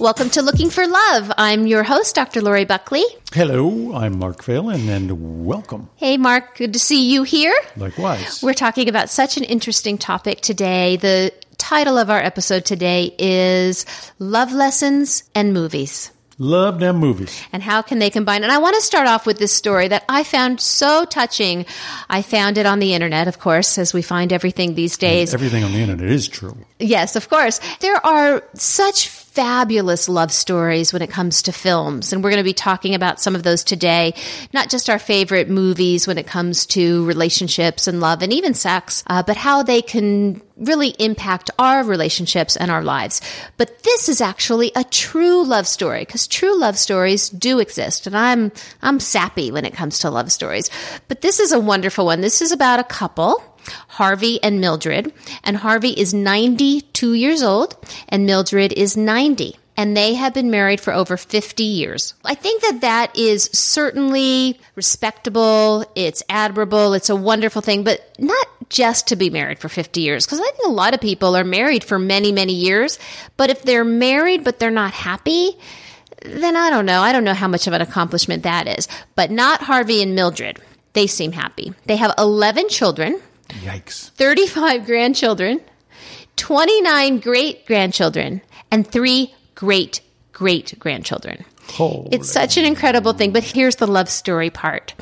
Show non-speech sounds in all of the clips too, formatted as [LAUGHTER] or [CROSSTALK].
Welcome to Looking for Love. I'm your host, Dr. Lori Buckley. Hello, I'm Mark Phelan, and welcome. Hey, Mark, good to see you here. Likewise. We're talking about such an interesting topic today. The title of our episode today is Love Lessons and Movies. Love them movies. And how can they combine? And I want to start off with this story that I found so touching. I found it on the internet, of course, as we find everything these days. Everything on the internet is true. Yes, of course. There are such fabulous love stories when it comes to films. And we're going to be talking about some of those today. Not just our favorite movies when it comes to relationships and love and even sex, uh, but how they can really impact our relationships and our lives. But this is actually a true love story because true love stories do exist. And I'm, I'm sappy when it comes to love stories. But this is a wonderful one. This is about a couple. Harvey and Mildred. And Harvey is 92 years old and Mildred is 90 and they have been married for over 50 years. I think that that is certainly respectable. It's admirable. It's a wonderful thing, but not just to be married for 50 years. Cause I think a lot of people are married for many, many years. But if they're married, but they're not happy, then I don't know. I don't know how much of an accomplishment that is, but not Harvey and Mildred. They seem happy. They have 11 children. Yikes. 35 grandchildren, 29 great grandchildren, and three great great grandchildren. Holy. It's such an incredible thing, but here's the love story part.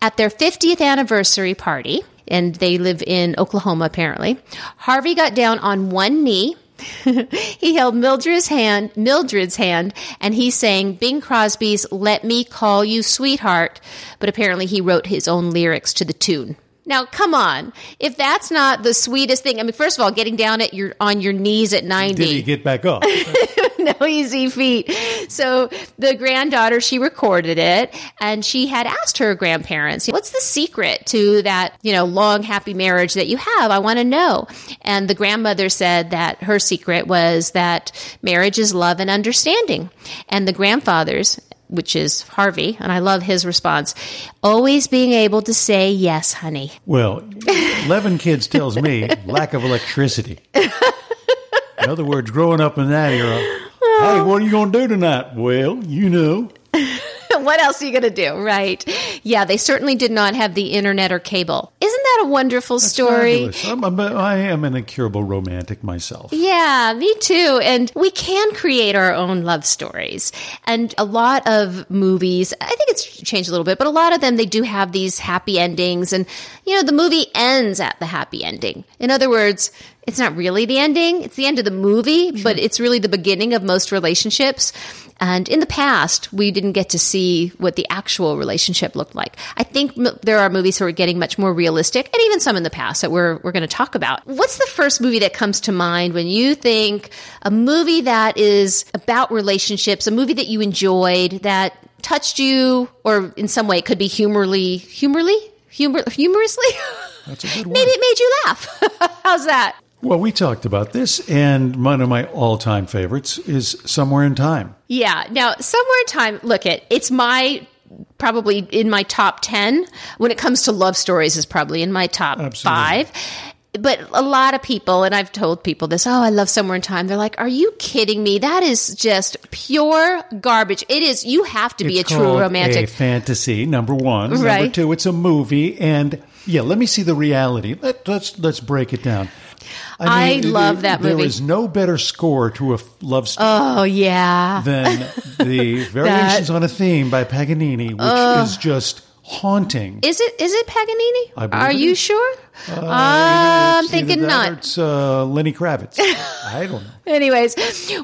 At their 50th anniversary party, and they live in Oklahoma apparently, Harvey got down on one knee. [LAUGHS] he held Mildred's hand, Mildred's hand, and he sang Bing Crosby's "Let Me Call You Sweetheart," but apparently he wrote his own lyrics to the tune. Now, come on. If that's not the sweetest thing, I mean, first of all, getting down at your on your knees at 90. Did he get back up? [LAUGHS] no easy feat. So the granddaughter, she recorded it and she had asked her grandparents, what's the secret to that, you know, long, happy marriage that you have? I want to know. And the grandmother said that her secret was that marriage is love and understanding. And the grandfathers, which is Harvey, and I love his response, always being able to say, yes, honey. Well, 11 kids tells me lack of electricity. In other words, growing up in that era, hey, what are you going to do tonight? Well, you know. What else are you going to do? Right. Yeah, they certainly did not have the internet or cable. Isn't that a wonderful That's story? I'm, I'm, I am an incurable romantic myself. Yeah, me too. And we can create our own love stories. And a lot of movies, I think it's changed a little bit, but a lot of them, they do have these happy endings. And, you know, the movie ends at the happy ending. In other words, it's not really the ending. It's the end of the movie, but it's really the beginning of most relationships. And in the past, we didn't get to see what the actual relationship looked like. I think m- there are movies who are getting much more realistic, and even some in the past that we're, we're going to talk about. What's the first movie that comes to mind when you think a movie that is about relationships, a movie that you enjoyed, that touched you, or in some way it could be humorly, humorly? Humor, humorously? That's a good [LAUGHS] one. Maybe it made you laugh. [LAUGHS] How's that? Well, we talked about this, and one of my all time favorites is Somewhere in Time. Yeah. Now, somewhere in time, look it, it's my probably in my top 10 when it comes to love stories is probably in my top Absolutely. 5. But a lot of people, and I've told people this, oh, I love Somewhere in Time. They're like, are you kidding me? That is just pure garbage. It is, you have to be It's a true romantic. A fantasy, number one. Number two, it's a movie, and yeah, let me see the reality. Let, let's let's break it down. I love that There movie. is no better score to a f- love story oh, yeah. than [LAUGHS] the Variations on a Theme by Paganini, which is just haunting. Is it is it Paganini? I Are it you is. sure? I'm thinking that not. It's uh, Lenny Kravitz. I don't know. [LAUGHS] Anyways,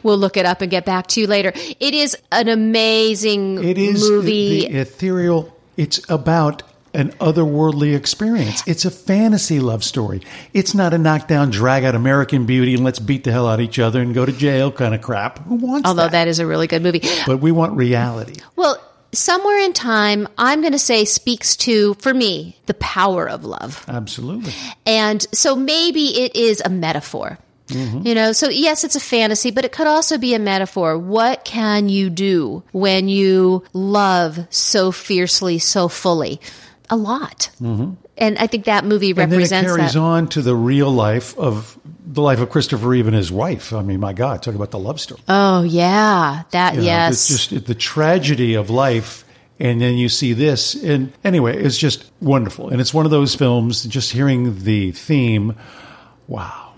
we'll look it up and get back to you later. It is an amazing It is movie. the ethereal. It's about an otherworldly experience. It's a fantasy love story. It's not a knockdown, drag out American Beauty and let's beat the hell out of each other and go to jail kind of crap. Who wants Although that? that is a really good movie. But we want reality. Well, somewhere in time, I'm going to say speaks to, for me, the power of love. Absolutely. And so maybe it is a metaphor. Mm-hmm. You know, so yes, it's a fantasy, but it could also be a metaphor. What can you do when you love so fiercely, so fully? A lot. Mm-hmm. And I think that movie represents And then it carries that. on to the real life of the life of Christopher Reeve and his wife. I mean, my God, talk about the love story. Oh, yeah. That, You know, yes. It's just the tragedy of life. And then you see this. And anyway, it's just wonderful. And it's one of those films, just hearing the theme, wow.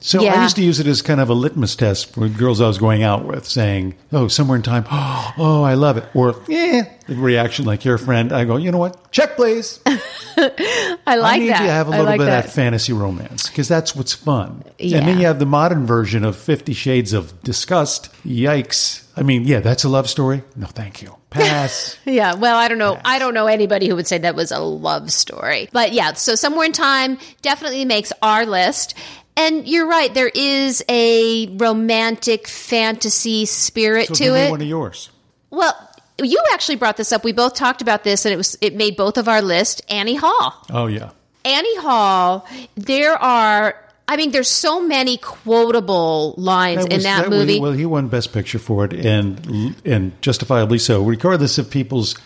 So I used to use it as kind of a litmus test for girls I was going out with, saying, "Oh, somewhere in time, [GASPS] oh, I love it," or "Yeah," the reaction like your friend. I go, "You know what? Check, please." [LAUGHS] I like that. I need that. to have a little like bit that. of that fantasy romance because that's what's fun. Yeah. And then you have the modern version of Fifty Shades of Disgust. Yikes! I mean, yeah, that's a love story. No, thank you. Pass. [LAUGHS] Yeah, well, I don't know. I don't know anybody who would say that was a love story. But yeah, so somewhere in time definitely makes our list. And you're right, there is a romantic fantasy spirit so to give me it. one of yours. well, you actually brought this up. We both talked about this and it was it made both of our list Annie Hall. Oh yeah. Annie Hall, there are I mean, there's so many quotable lines in was- that, was- movie. well, he won Best Picture for it, and and justifiably so, regardless of people's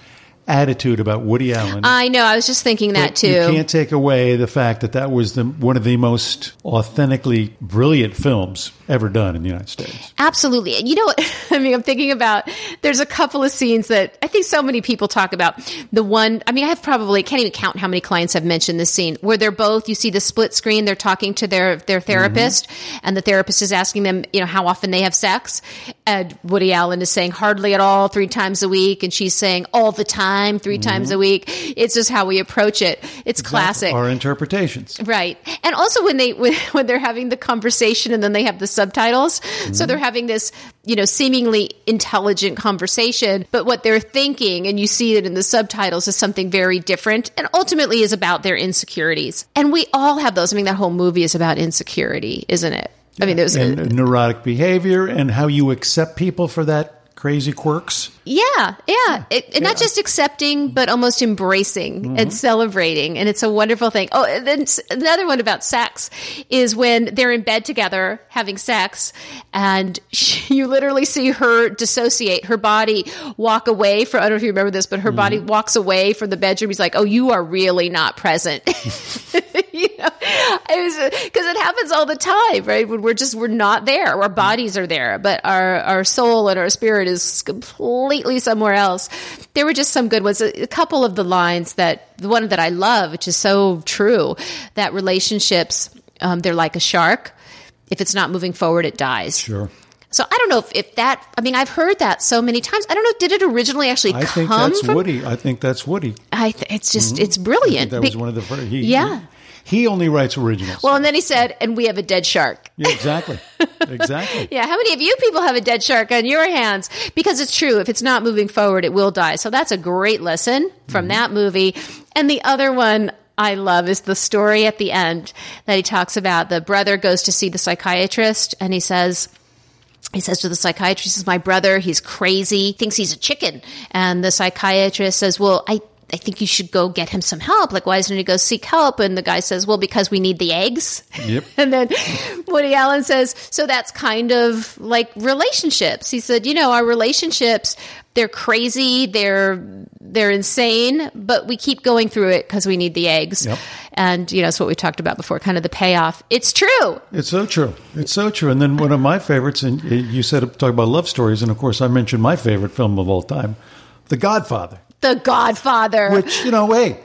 attitude about Woody Allen. I know. I was just thinking that too. You can't take away the fact that that was the, one of the most authentically brilliant films ever done in the United States. Absolutely. And you know what? [LAUGHS] I mean, I'm thinking about there's a couple of scenes that I think so many people talk about. The one, I mean, I have probably can't even count how many clients have mentioned this scene where they're both, you see the split screen, they're talking to their, their mm-hmm. therapist and the therapist is asking them, you know, how often they have sex. And Woody Allen is saying hardly at all, three times a week. And she's saying all the time, 3 mm-hmm. times a week. It's just how we approach it. It's classic. Our interpretations. Right. And also when they [LAUGHS] when, when they're having the conversation and then they have the subtitles. So mm-hmm. they're having this, you know, seemingly intelligent conversation, but what they're thinking and you see it in the subtitles is something very different and ultimately is about their insecurities. And we all have those. I mean that whole movie is about insecurity, isn't it? I mean there's And neurotic behavior and how you accept people for that crazy quirks. Yeah, yeah. It, and not just accepting, but almost embracing mm-hmm. and celebrating. And it's a wonderful thing. Oh, and then another one about sex is when they're in bed together having sex and she, [LAUGHS] you literally see her dissociate, her body walk away from, I don't know if you remember this, but her body mm-hmm. walks away from the bedroom. He's like, oh, you are really not present. [LAUGHS] you know, because it happens all the time, right? When we're just we're not there. Our bodies are there, but our our soul and our spirit is completely somewhere else. There were just some good ones. A, a couple of the lines that the one that I love, which is so true, that relationships um, they're like a shark. If it's not moving forward, it dies. Sure. So I don't know if, if that. I mean, I've heard that so many times. I don't know. Did it originally actually I come think that's from? Woody. I think that's Woody. I th- it's just it's I brilliant. think that was one of the first. He, Yeah. He, only writes originals. well, and then he said, "And we have a dead shark." yeah, exactly. exactly. [LAUGHS] Yeah, how many of you people have a dead shark on your hands? Because it's true, if it's not moving forward, it will die. So that's a great lesson from mm-hmm. that movie. And the other one I love is the story at the end that he talks about. The brother goes to see the psychiatrist and he says, he says to the psychiatrist, he says, My brother, he's crazy, thinks he's a chicken. And the psychiatrist says, Well, I I think you should go get him some help. Like, why doesn't he go seek help? And the guy says, Well, because we need the eggs. Yep. [LAUGHS] And then Woody Allen says, so that's kind of like relationships. He said, you know, our relationships, they're crazy, they're they're insane, but we keep going through it because we need the eggs. Yep. And you know, it's what we talked about before, kind of the payoff. It's true. It's so true. It's so true. And then one of my favorites, and you said talk about love stories, and of course I mentioned my favorite film of all time, The Godfather. The Godfather. Which you know, hey,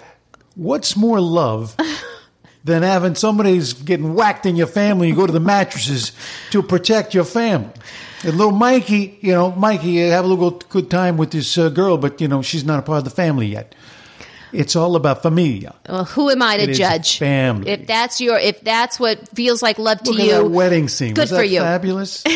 what's more love [LAUGHS] than having somebody's getting whacked in your family? You go to the mattresses to protect your family. And little Mikey, you know, Mikey, have a little good time with this uh, girl, but you know she's not a part of the family yet. It's all about familia. well, who am I to It judge? family. If that's your, if that's what feels like love to Look you, wedding scene. Good Was that for you. Fabulous. [LAUGHS]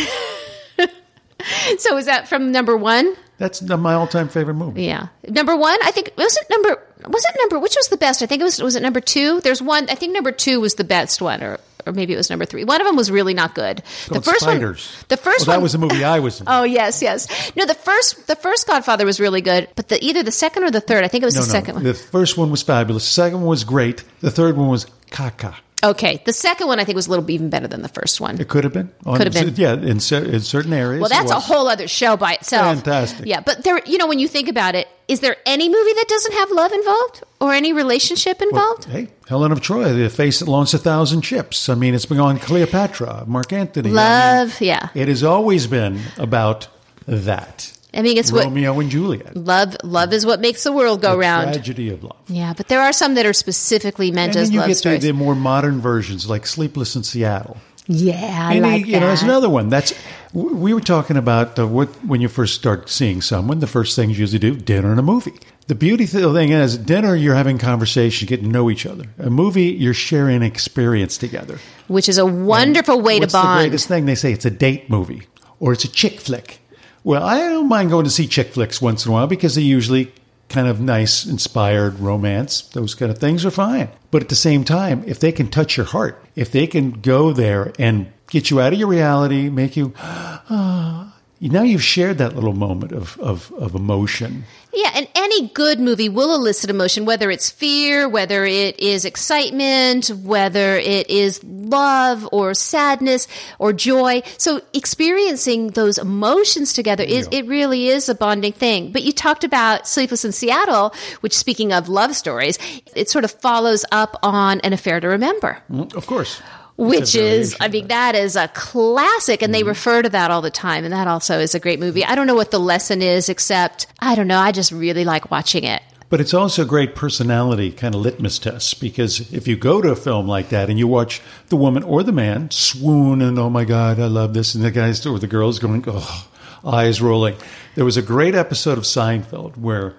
So is that from number one? That's my all-time favorite movie. Yeah, number one. I think was it number. was it number which was the best? I think it was was it number two. There's one. I think number two was the best one, or or maybe it was number three. One of them was really not good. The first Spiders. one. The first Well, one that was the movie I was in. Oh yes, yes. No, the first the first Godfather was really good, but the either the second or the third. I think it was no, the no. second one. The first one was fabulous. The second one was great. The third one was caca. Okay, the second one I think was a little even better than the first one. It could have been. Could have been. Yeah, in, cer- in certain areas. Well, that's a whole other show by itself. Fantastic. Yeah, but there, you know, when you think about it, is there any movie that doesn't have love involved or any relationship involved? Hey, Helen of Troy, the face that launched a thousand ships. I mean, it's been on Cleopatra, Mark Antony. I mean, love, yeah. it has always been about that. I mean, it's what Romeo and Juliet. love. Love is what makes the world go The round. Tragedy of love. Yeah, but there are some that are specifically meant And as then you love get the, stories. the more modern versions, like Sleepless in Seattle. yeah, I And, like you know, there's another one. That's we were talking about uh, what when you first start seeing someone, the first things you usually do dinner and a movie. The beauty thing is, dinner you're having conversation, getting to know each other. A movie you're sharing experience together. which is a wonderful way to What's the bond. greatest thing? They say it's a date movie or it's a chick flick. Well, I don't mind going to see chick flicks once in a while because they're usually kind of nice, inspired romance. Those kind of things are fine. But at the same time, if they can touch your heart, if they can go there and get you out of your reality, make you, [GASPS] ah, now you've shared that little moment of, of, of emotion. Yeah, and any good movie will elicit emotion, whether it's fear, whether it is excitement, whether it is love or sadness or joy. So experiencing those emotions together is it really is a bonding thing. But you talked about Sleepless in Seattle, which speaking of love stories, it sort of follows up on An Affair to Remember Mm, Of course. Which is i mean that. is a classic and Mm-hmm. they refer to that all the time and that also is a great movie i don't know what the lesson is except i don't know i just really like watching it But it's also a great personality kind of litmus test because if you go to a film like that and you watch the woman or the man swoon and oh my god, I love this, and the guys or the girls going oh, eyes rolling. There was a great episode of Seinfeld where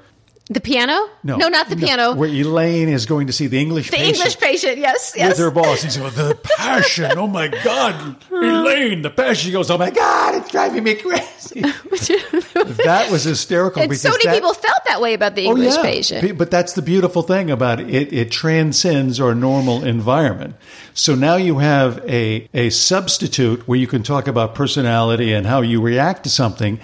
the piano no, no, not the piano where Elaine is going to see the English the patient english patient yes yes. with her boss. He's going, the passion. Oh my god, Elaine, the passion. She goes, oh my god, it's driving me crazy. [LAUGHS] that was hysterical. and so many that- people felt that way about the oh, english patient But that's the beautiful thing about it. It, it transcends our normal environment. So now you have a, a substitute where you can talk about personality and how you react to something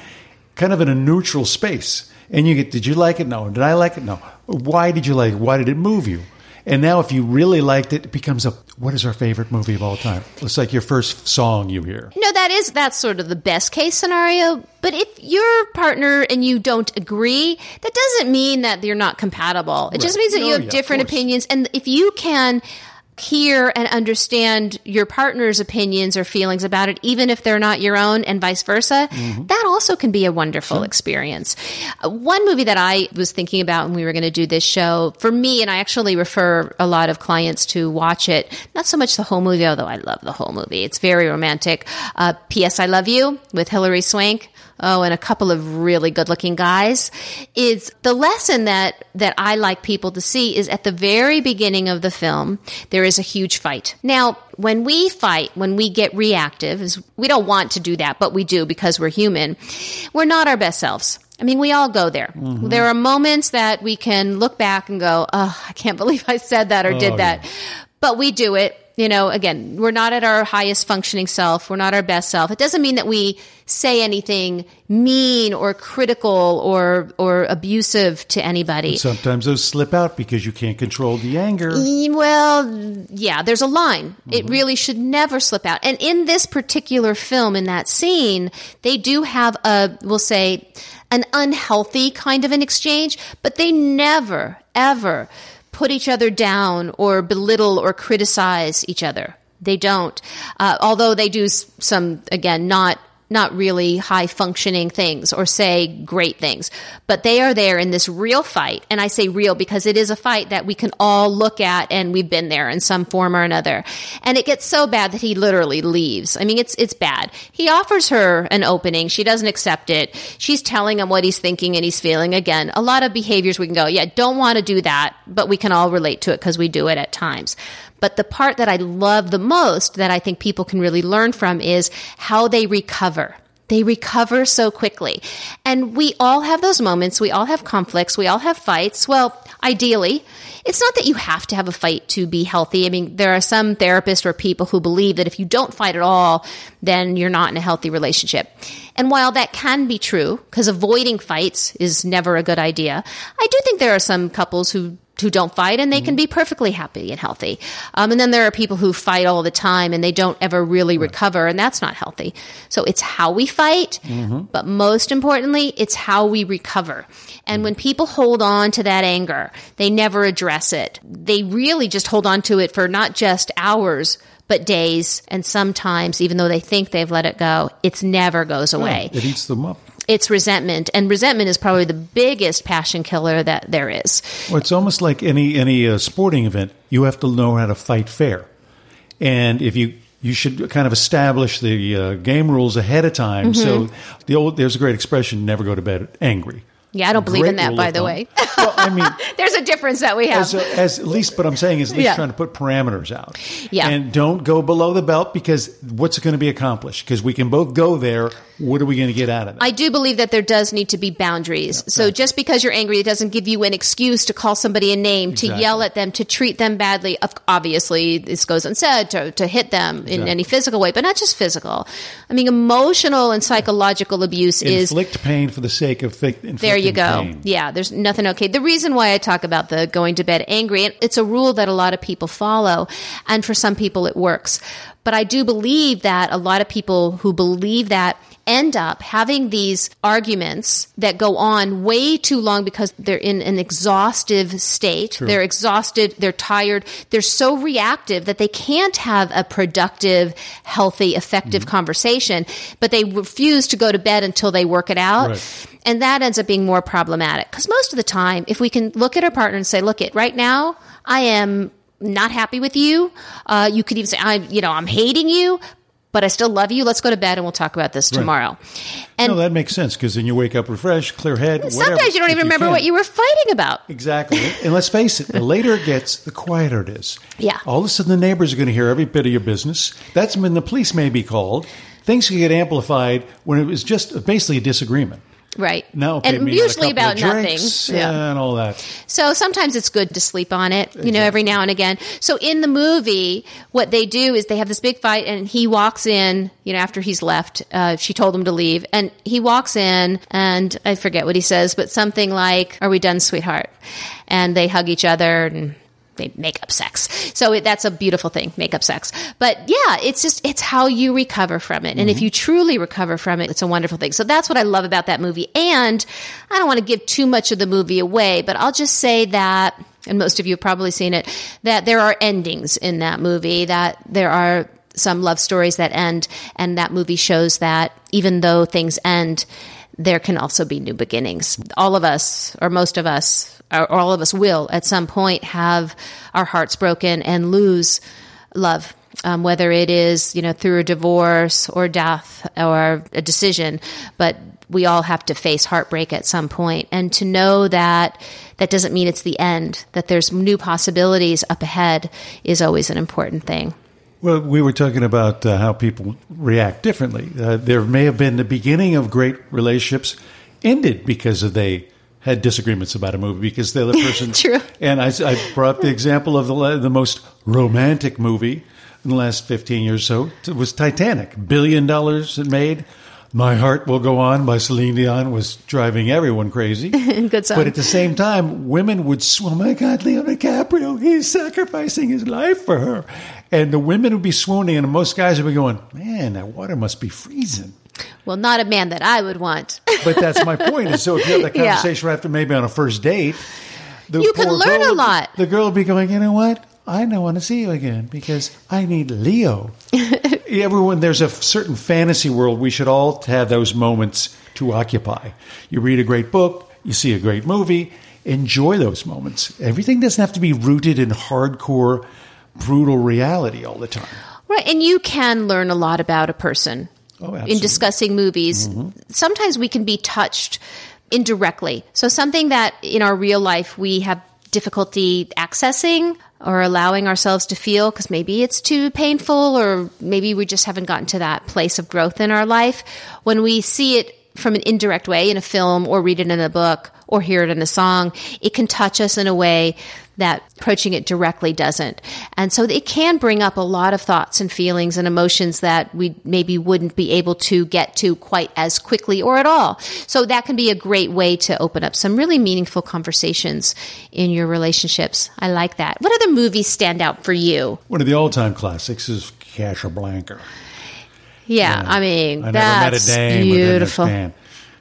kind of in a neutral space. And you get, did you like it? No. Did I like it? No. Why did you like it? Why did it move you? And now if you really liked it, it becomes a, what is our favorite movie of all time? It's like your first song you hear. No, that is that's sort of the best case scenario. But if your partner and you don't agree, that doesn't mean that you're not compatible. It just means that you have yeah, different opinions. And if you can hear and understand your partner's opinions or feelings about it, even if they're not your own, and vice versa, Mm-hmm. that also can be a wonderful experience. Uh, one movie that I was thinking about when we were going to do this show, for me, and I actually refer a lot of clients to watch it, not so much the whole movie, although I love the whole movie. It's very romantic. Uh, P.S. I Love You with Hilary Swank. Oh, and a couple of really good looking guys. Is the lesson that, that I like people to see is at the very beginning of the film, there is a huge fight. Now, when we fight, when we get reactive, is we don't want to do that, but we do because we're human. We're not our best selves. I mean, we all go there. Mm-hmm. There are moments that we can look back and go, oh, I can't [LAUGHS] believe I said that or oh, did Oh, that. But we do it. You know, again, we're not at our highest functioning self. We're not our best self. It doesn't mean that we say anything mean or critical or or abusive to anybody. Sometimes those slip out because you can't control the anger. Well, yeah, there's a line. It mm-hmm. really should never slip out. And in this particular film, in that scene, they do have a, we'll say, an unhealthy kind of an exchange, but they never, ever put each other down or belittle or criticize each other. They don't. Uh, although they do some, again, not not really high functioning things or say great things, but they are there in this real fight. And I say real because it is a fight that we can all look at and we've been there in some form or another. And it gets so bad that he literally leaves. I mean, it's, it's bad. He offers her an opening. She doesn't accept it. She's telling him what he's thinking and he's feeling. Again, a lot of behaviors we can go, yeah, don't want to do that, but we can all relate to it because we do it at times. But the part that I love the most that I think people can really learn from is how they recover. They recover so quickly. And we all have those moments. We all have conflicts. We all have fights. Well, ideally. It's not that you have to have a fight to be healthy. I mean, there are some therapists or people who believe that if you don't fight at all, then you're not in a healthy relationship. And while that can be true, because avoiding fights is never a good idea, I do think there are some couples who who don't fight and they can mm-hmm. be perfectly happy and healthy. Um, and then there are people who fight all the time and they don't ever really recover, and that's not healthy. So it's how we fight, mm-hmm. but most importantly, it's how we recover. And mm-hmm. when people hold on to that anger, they never address it. They really just hold on to it for not just hours. But days and sometimes, even though they think they've let it go, it never goes away It eats them up. It's resentment and resentment is probably the biggest passion killer that there is Well, it's almost like any any uh, sporting event. You have to know how to fight fair, and if you you should kind of establish the uh, game rules ahead of time. So the old there's a great expression: "Never go to bed angry." Yeah i don't believe in that by the way Well, I mean, [LAUGHS] there's a difference that we have as, as at least, but I'm saying is at least Yeah. trying to put parameters out. Yeah. And don't go below the belt because what's going to be accomplished? Because we can both go there. What are we going to get out of it? I do believe that there does need to be boundaries. so just because you're angry, it doesn't give you an excuse to call somebody a name, to yell at them, to treat them badly. Obviously, this goes unsaid, to, to hit them in any physical way, but not just physical. I mean, emotional and psychological abuse is Inflict pain for the sake of fi- inflicting you go. Yeah, there's nothing okay. The reason why I talk about the going to bed angry, it's a rule that a lot of people follow, and for some people it works. But I do believe that a lot of people who believe that end up having these arguments that go on way too long because they're in an exhaustive state. They're exhausted, they're tired, they're so reactive that they can't have a productive, healthy, effective conversation, but they refuse to go to bed until they work it out. Right. And that ends up being more problematic because most of the time, if we can look at our partner and say, look, it right now, I am not happy with you. Uh, you could even say, I'm, you know, I'm hating you, but I still love you. Let's go to bed and we'll talk about this tomorrow. And No, that makes sense because then you wake up refreshed, clear head. whatever, sometimes you don't even remember can. what you were fighting about. Exactly. And let's face it, the later it gets, the quieter it is. Yeah. All of a sudden, the neighbors are going to hear every bit of your business. That's when the police may be called. Things can get amplified when it was just basically a disagreement. Right. No, okay, and usually about nothing. Yeah. and all that. So sometimes it's good to sleep on it, you know, every now and again. So in the movie, what they do is they have this big fight, and he walks in, you know, after he's left. Uh, she told him to leave, and he walks in, and I forget what he says, but something like, "Are we done, sweetheart?" And they hug each other and. They make up sex. So it, that's a beautiful thing, make up sex. But yeah, it's just, it's how you recover from it. And if mm-hmm. you truly recover from it, it's a wonderful thing. So that's what I love about that movie. And I don't want to give too much of the movie away, but I'll just say that, and most of you have probably seen it, that there are endings in that movie, that there are some love stories that end, and that movie shows that even though things end, there can also be new beginnings. All of us, or most of us, or all of us will at some point have our hearts broken and lose love. Um, whether it is, you know, through a divorce or death or a decision, but we all have to face heartbreak at some point. And to know that that doesn't mean it's the end, that there's new possibilities up ahead is always an important thing. Well, we were talking about uh, how people react differently. Uh, there may have been the beginning of great relationships ended because of they had disagreements about a movie because the other [LAUGHS] person. True. And I, I brought up the example of the the most romantic movie in the last fifteen years. or So it was Titanic, billion dollars it made. My Heart Will Go On by Celine Dion was driving everyone crazy. [LAUGHS] Good song. But at the same time, women would, oh my God, Leo DiCaprio, he's sacrificing his life for her. And the women would be swooning, and most guys would be going, man, that water must be freezing. Well, not a man that I would want. [LAUGHS] But that's my point. So if you have that [LAUGHS] Yeah. conversation after maybe on a first date, the You can learn girl a lot. The girl would be going, you know what? I don't want to see you again because I need Leo. [LAUGHS] Everyone, there's a certain fantasy world. We should all have those moments to occupy. You read a great book, you see a great movie, enjoy those moments. Everything doesn't have to be rooted in hardcore, brutal reality all the time. Right, and you can learn a lot about a person Oh, in discussing movies. Mm-hmm. Sometimes we can be touched indirectly. So something that in our real life we have difficulty accessing or allowing ourselves to feel because maybe it's too painful or maybe we just haven't gotten to that place of growth in our life. When we see it from an indirect way in a film or read it in a book or hear it in a song, it can touch us in a way that approaching it directly doesn't. And so it can bring up a lot of thoughts and feelings and emotions that we maybe wouldn't be able to get to quite as quickly or at all. So that can be a great way to open up some really meaningful conversations in your relationships. I like that. What other movies stand out for you? One of the all-time classics is Casablanca. Yeah, I mean, I never that's met a dame beautiful. man.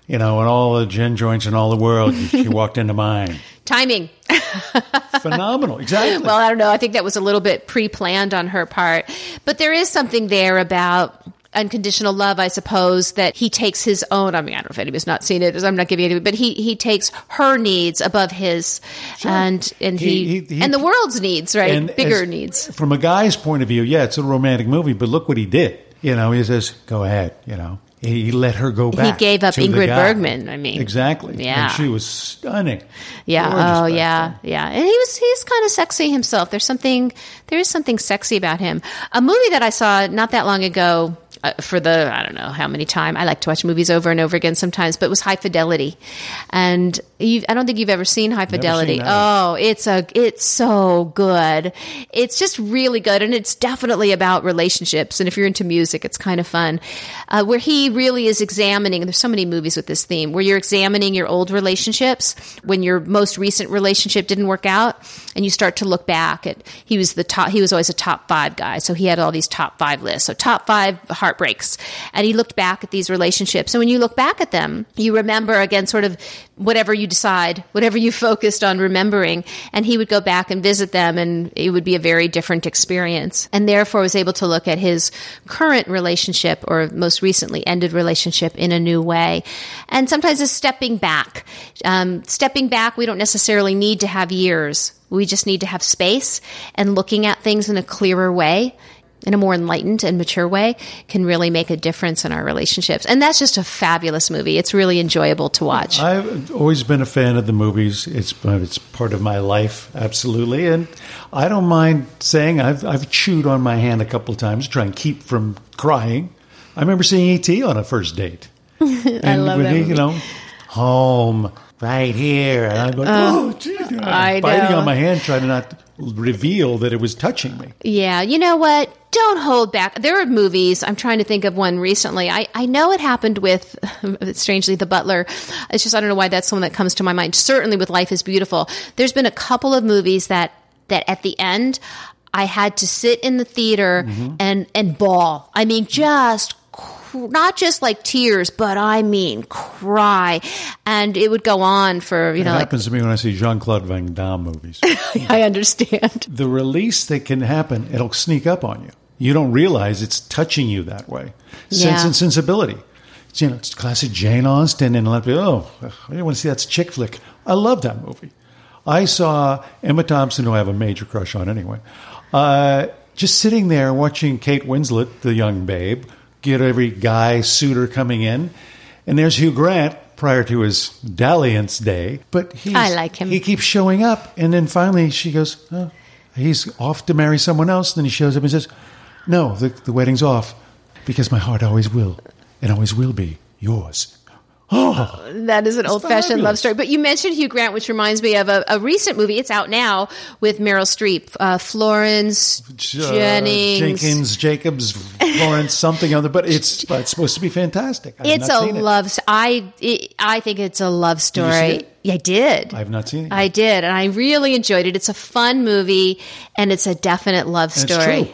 You know, and all the gin joints in all the world, she [LAUGHS] walked into mine. Timing. [LAUGHS] Phenomenal, exactly. Well, I don't know. I think that was a little bit pre-planned on her part, but there is something there about unconditional love, I suppose, that he takes his own. I mean, I don't know if anybody's not seen it. I'm not giving any, but he he takes her needs above his, and and he, He- he- he- and the world's needs, right? Bigger as- needs. From a guy's point of view, yeah, it's a romantic movie, but look what he did. You know, he says, "Go ahead." You know, he, let her go back. He gave up Ingrid. Bergman, I mean. exactly. Yeah. and she was stunning. Yeah. Oh, yeah. then. Yeah. And he was he's kind of sexy himself. There's something there is something sexy about him. A movie that I saw not that long ago. Uh, for the I don't know how many time I like to watch movies over and over again sometimes, but it was High Fidelity, and I don't think you've ever seen High Fidelity. seen oh, it's a it's so good. It's just really good, and it's definitely about relationships. And if you're into music, it's kind of fun. Uh, where he really is examining. There's so many movies with this theme where you're examining your old relationships when your most recent relationship didn't work out, and you start to look back at. He was the top. He was always a top five guy, so he had all these top five lists. So top five heartbreaks, and he looked back at these relationships. And when you look back at them, you remember again, sort of whatever you decide, whatever you [LAUGHS] focused on remembering. And he would go back and visit them, and it would be a very different experience. And therefore, was able to look at his current relationship or most recently ended relationship in a new way. And sometimes it's stepping back. Um, stepping back, we don't necessarily need to have years. We just need to have space and looking at things in a clearer way in a more enlightened and mature way can really make a difference in our relationships. And that's just a fabulous movie. It's really enjoyable to watch. I've always been a fan of the movies. It's it's part of my life, absolutely, and I don't mind saying I've I've chewed on my hand a couple of times to try and keep from crying. I remember seeing ET on a first date. [LAUGHS] And I love that he. You know, home right here, and I'm like, uh, oh, gee, you know, I biting know. on my hand, trying to not reveal that it was touching me. Yeah, you know what? Don't hold back. There are movies. I'm trying to think of one recently. I, I know it happened with, [LAUGHS] strangely, The Butler. It's just, I don't know why that's the one that comes to my mind. Certainly with Life is Beautiful. There's been a couple of movies that, that at the end, I had to sit in the theater mm-hmm. and, and bawl. I mean, just not just like tears, but I mean cry. And it would go on for, you It know, like, happens to me when I see Jean Claude Van Damme movies. [LAUGHS] I understand. the release that can happen, it'll sneak up on you. You don't realize it's touching you that way. Sense Yeah. and sensibility. It's, you know, it's classic Jane Austen, and a lot of people, oh, I didn't want to see that's chick flick. I love that movie. I saw Emma Thompson, who I have a major crush on anyway, uh, just sitting there watching Kate Winslet, the young babe, get every guy suitor coming in, and there's Hugh Grant prior to his dalliance day. But he's, I like him. He keeps showing up, and then finally she goes, oh, he's off to marry someone else. Then he shows up and says, no, the, the wedding's off because my heart always will and always will be yours. Oh, [GASPS] That is an old fashioned love story. But you mentioned Hugh Grant, which reminds me of a, a recent movie. It's out now with Meryl Streep, uh, Florence uh, Jennings. Jenkins, Jacobs, Florence, something other, but it's [LAUGHS] but it's supposed to be fantastic. I It's a it. love. s- I it, I think it's a love story. it? Yeah, I did. I've not seen it. I did, and I really enjoyed it. It's a fun movie, and it's a definite love And it's story. true.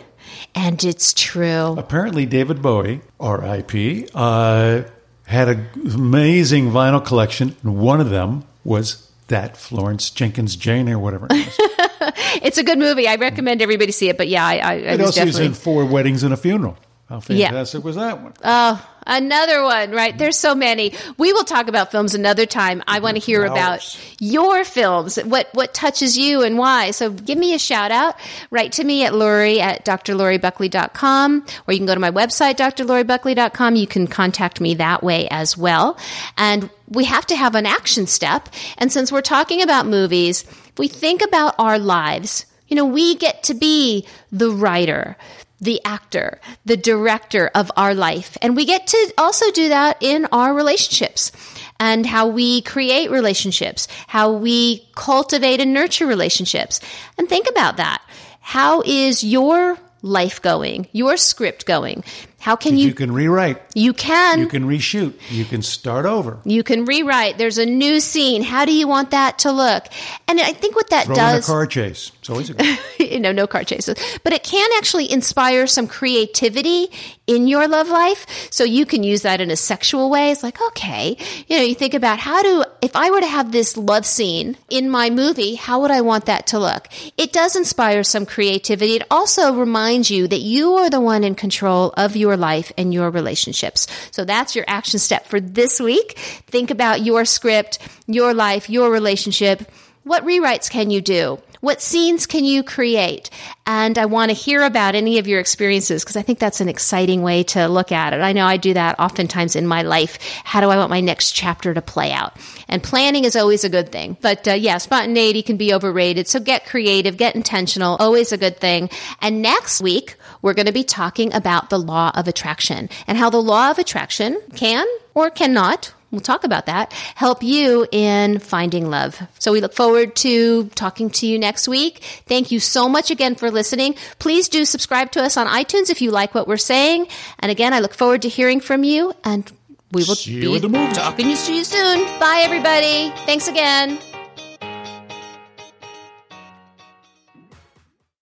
And it's true. Apparently, David Bowie, R.I.P., uh, had an amazing vinyl collection, and one of them was that Florence Jenkins Jane or whatever. It, was. [LAUGHS] It's a good movie. I recommend everybody see it. But yeah, I, I, I it was also was in Four Weddings and a Funeral. How Yeah. fantastic was that one? Oh, another one, right? There's so many. We will talk about films another time. I want to hear about your films. What what touches you and why? So give me a shout out. Write to me at Lori at drloribuckley.com or you can go to my website, drloribuckley.com. You can contact me that way as well. And we have to have an action step. And since we're talking about movies, if we think about our lives, you know, we get to be the writer, the actor, the director of our life. And we get to also do that in our relationships and how we create relationships, how we cultivate and nurture relationships. And think about that. How is your life going? Your script going? How can you? You can rewrite. You can. You can reshoot. You can start over. You can rewrite. There's a new scene. How do you want that to look? And I think what that Throw does. in a car chase. It's always a good. [LAUGHS] you know, no car chases, but it can actually inspire some creativity in your love life. So you can use that in a sexual way. It's like, okay, you know, you think about how do, if I were to have this love scene in my movie, how would I want that to look? It does inspire some creativity. It also reminds you that you are the one in control of your life and your relationships. So that's your action step for this week. Think about your script, your life, your relationship. What rewrites can you do? What scenes can you create? And I want to hear about any of your experiences because I think that's an exciting way to look at it. I know I do that oftentimes in my life. How do I want my next chapter to play out? And planning is always a good thing. But uh, yeah, spontaneity can be overrated. So get creative, get intentional, always a good thing. And next week, we're going to be talking about the law of attraction and how the law of attraction can or cannot we'll talk about that, help you in finding love. So we look forward to talking to you next week. Thank you so much again for listening. Please do subscribe to us on iTunes if you like what we're saying. And again, I look forward to hearing from you and we will See be at the movies. talking to you soon. Bye everybody. Thanks again.